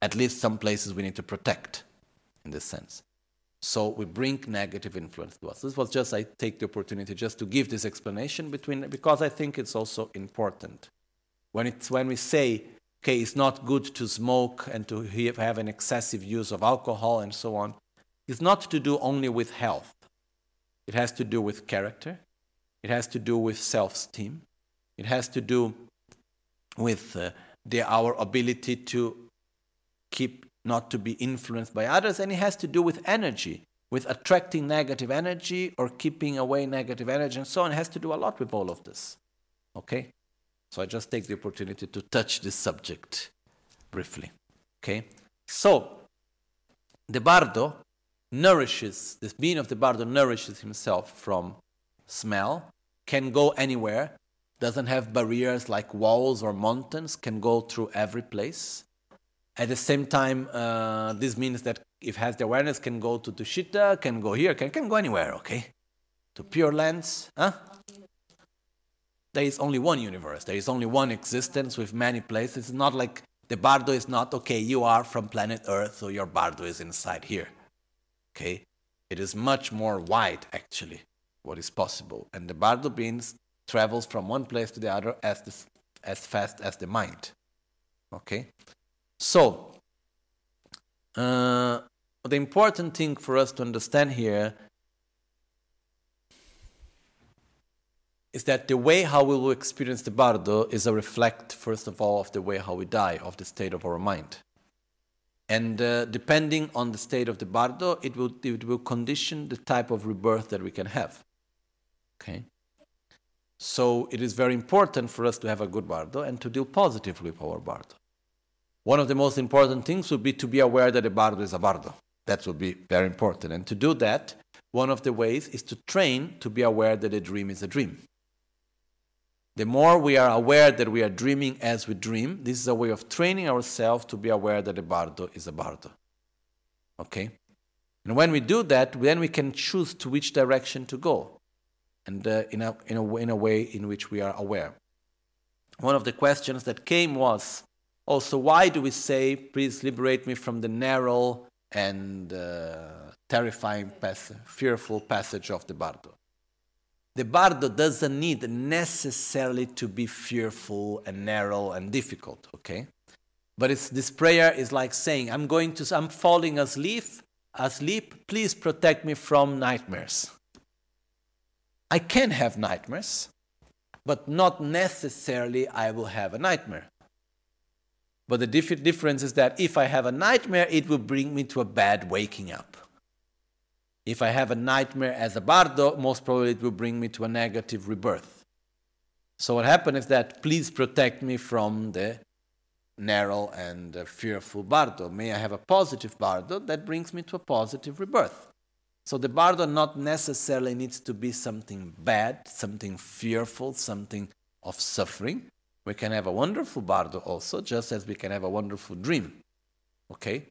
at least some places we need to protect in this sense. So we bring negative influence to us. This was just I take the opportunity just to give this explanation between because I think it's also important. When it's when we say okay, it's not good to smoke and to have an excessive use of alcohol and so on, It's not to do only with health. It has to do with character. It has to do with self esteem. It has to do with uh, the, our ability to keep not to be influenced by others. And it has to do with energy, with attracting negative energy or keeping away negative energy and so on. It has to do a lot with all of this. Okay? So I just take the opportunity to touch this subject briefly. Okay? So, the bardo nourishes, this being of the bardo nourishes himself from smell, can go anywhere, doesn't have barriers like walls or mountains, can go through every place. At the same time, uh, this means that if has the awareness, can go to Tushita, can go here, can, can go anywhere, okay? To Pure Lands, huh? there is only one universe. There is only one existence with many places. It's not like the bardo is not, okay, you are from planet Earth, so your bardo is inside here. Okay? It is much more wide, actually, what is possible. And the bardo beings travels from one place to the other as, as fast as the mind. Okay? So, uh, the important thing for us to understand here is that the way how we will experience the bardo is a reflect, first of all, of the way how we die, of the state of our mind. And uh, depending on the state of the bardo, it will, it will condition the type of rebirth that we can have. Okay? So it is very important for us to have a good bardo and to deal positively with our bardo. One of the most important things would be to be aware that a bardo is a bardo. That would be very important. And to do that, one of the ways is to train to be aware that a dream is a dream. The more we are aware that we are dreaming as we dream, this is a way of training ourselves to be aware that a bardo is a bardo. Okay? And when we do that, then we can choose to which direction to go. and uh, in, a, in, a, in a way in which we are aware. One of the questions that came was also, why do we say, please liberate me from the narrow and uh, terrifying, pass- fearful passage of the Bardo? The Bardo doesn't need necessarily to be fearful and narrow and difficult, okay? But it's, this prayer is like saying, I'm going to, I'm falling asleep, asleep, please protect me from nightmares. I can have nightmares, but not necessarily I will have a nightmare. But the diff- difference is that if I have a nightmare, it will bring me to a bad waking up. If I have a nightmare as a bardo, most probably it will bring me to a negative rebirth. So what happened is that please protect me from the narrow and uh, fearful bardo. May I have a positive bardo that brings me to a positive rebirth. So the bardo not necessarily needs to be something bad, something fearful, something of suffering. We can have a wonderful bardo also, just as we can have a wonderful dream. Okay?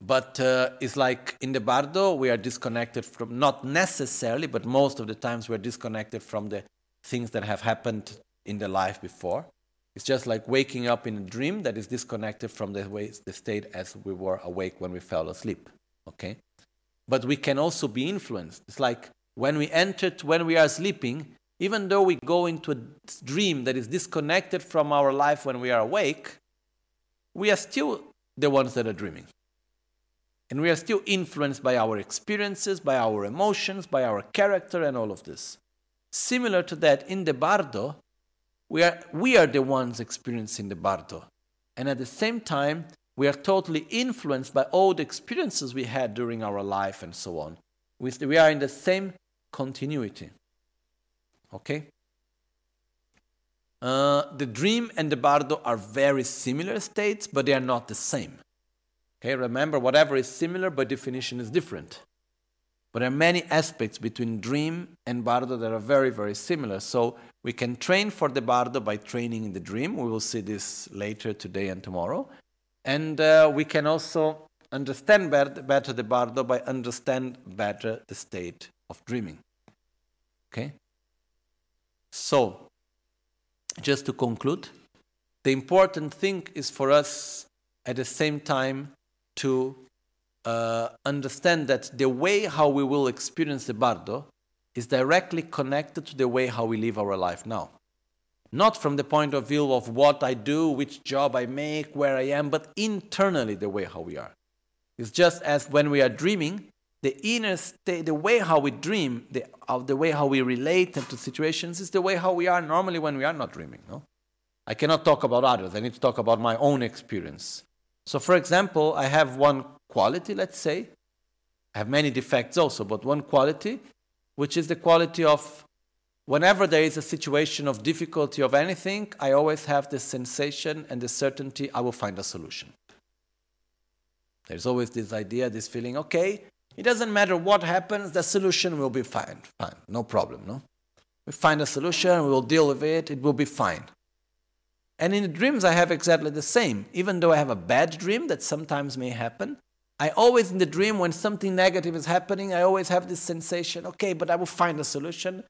But uh, it's like in the bardo, we are disconnected from, not necessarily, but most of the times we're disconnected from the things that have happened in the life before. It's just like waking up in a dream that is disconnected from the, way, the state as we were awake when we fell asleep. Okay? But we can also be influenced. It's like when we enter, when we are sleeping, even though we go into a dream that is disconnected from our life when we are awake, we are still the ones that are dreaming. And we are still influenced by our experiences, by our emotions, by our character, and all of this. Similar to that, in the bardo, we are, we are the ones experiencing the bardo. And at the same time, we are totally influenced by all the experiences we had during our life and so on. We, we are in the same continuity. Okay? Uh, the dream and the bardo are very similar states, but they are not the same. Okay, remember, whatever is similar by definition is different. But there are many aspects between dream and bardo that are very, very similar. So we can train for the bardo by training in the dream. We will see this later today and tomorrow. And uh, we can also understand better the bardo by understand better the state of dreaming. Okay? So, just to conclude, the important thing is for us at the same time to uh, understand that the way how we will experience the bardo is directly connected to the way how we live our life now. Not from the point of view of what I do, which job I make, where I am, but internally the way how we are. It's just as when we are dreaming, the inner state, the way how we dream, the, uh, the way how we relate to situations is the way how we are normally when we are not dreaming. No? I cannot talk about others. I need to talk about my own experience. So, for example, I have one quality, let's say. I have many defects also, but one quality, which is the quality of whenever there is a situation of difficulty of anything, I always have the sensation and the certainty I will find a solution. There's always this idea, this feeling, okay, it doesn't matter what happens, the solution will be fine. Fine, no problem, no? We find a solution, we will deal with it, it will be fine. And in the dreams, I have exactly the same. Even though I have a bad dream that sometimes may happen, I always, in the dream, when something negative is happening, I always have this sensation okay, but I will find a solution.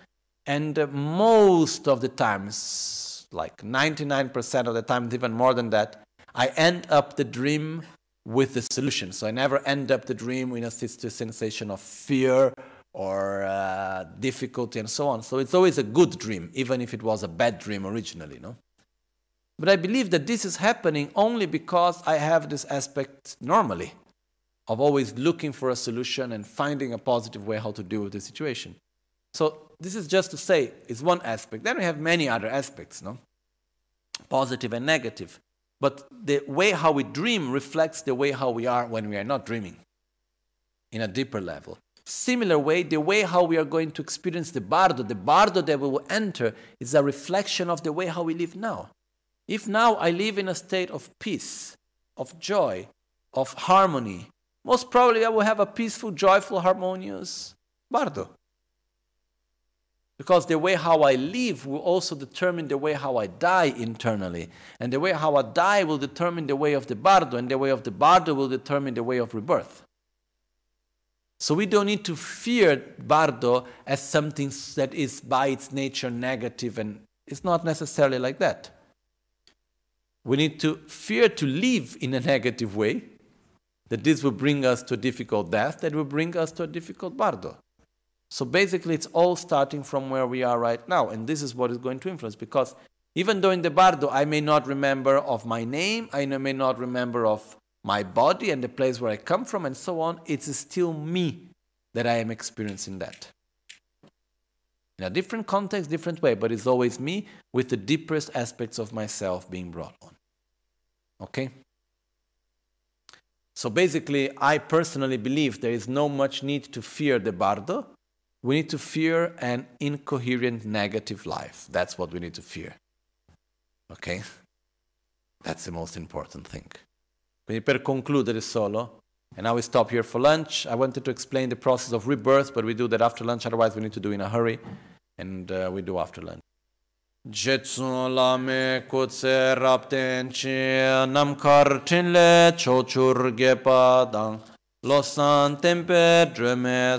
And uh, most of the times, like 99% of the time, even more than that, I end up the dream with the solution. So I never end up the dream in a sensation of fear or uh, difficulty and so on. So it's always a good dream, even if it was a bad dream originally, no? But I believe that this is happening only because I have this aspect normally of always looking for a solution and finding a positive way how to deal with the situation. So this is just to say it's one aspect. Then we have many other aspects, no? Positive and negative. But the way how we dream reflects the way how we are when we are not dreaming in a deeper level. Similar way, the way how we are going to experience the bardo, the bardo that we will enter, is a reflection of the way how we live now. If now I live in a state of peace, of joy, of harmony, most probably I will have a peaceful, joyful, harmonious bardo. Because the way how I live will also determine the way how I die internally. And the way how I die will determine the way of the bardo, and the way of the bardo will determine the way of rebirth. So we don't need to fear bardo as something that is by its nature negative and it's not necessarily like that. We need to fear to live in a negative way, that this will bring us to a difficult death, that will bring us to a difficult bardo. So basically, it's all starting from where we are right now, and this is what is going to influence. Because even though in the bardo I may not remember of my name, I may not remember of my body and the place where I come from, and so on, it's still me that I am experiencing that. In a different context, different way, but it's always me with the deepest aspects of myself being brought on. Okay? So basically, I personally believe there is no much need to fear the bardo. We need to fear an incoherent negative life. That's what we need to fear. Ok? That's the most important thing. Quindi per concludere solo, and now we stop here for lunch. I wanted to explain the process of rebirth, but we do that after lunch, otherwise we need to do in a hurry, and uh, we do after lunch. Jetsun kutse rapten chi namkar tinle chochur dang tempe dreme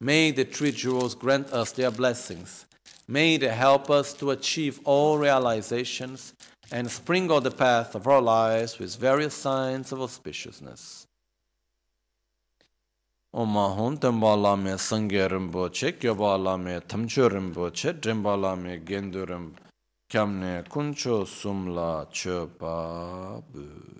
may the three jewels grant us their blessings. May they help us to achieve all realizations and sprinkle the path of our lives with various signs of auspiciousness. Oma hon tembala me sangye rinpoche, kyobala me tamcho rinpoche, drimbala me gendu rinpoche, kyamne kuncho sumla chopa bu.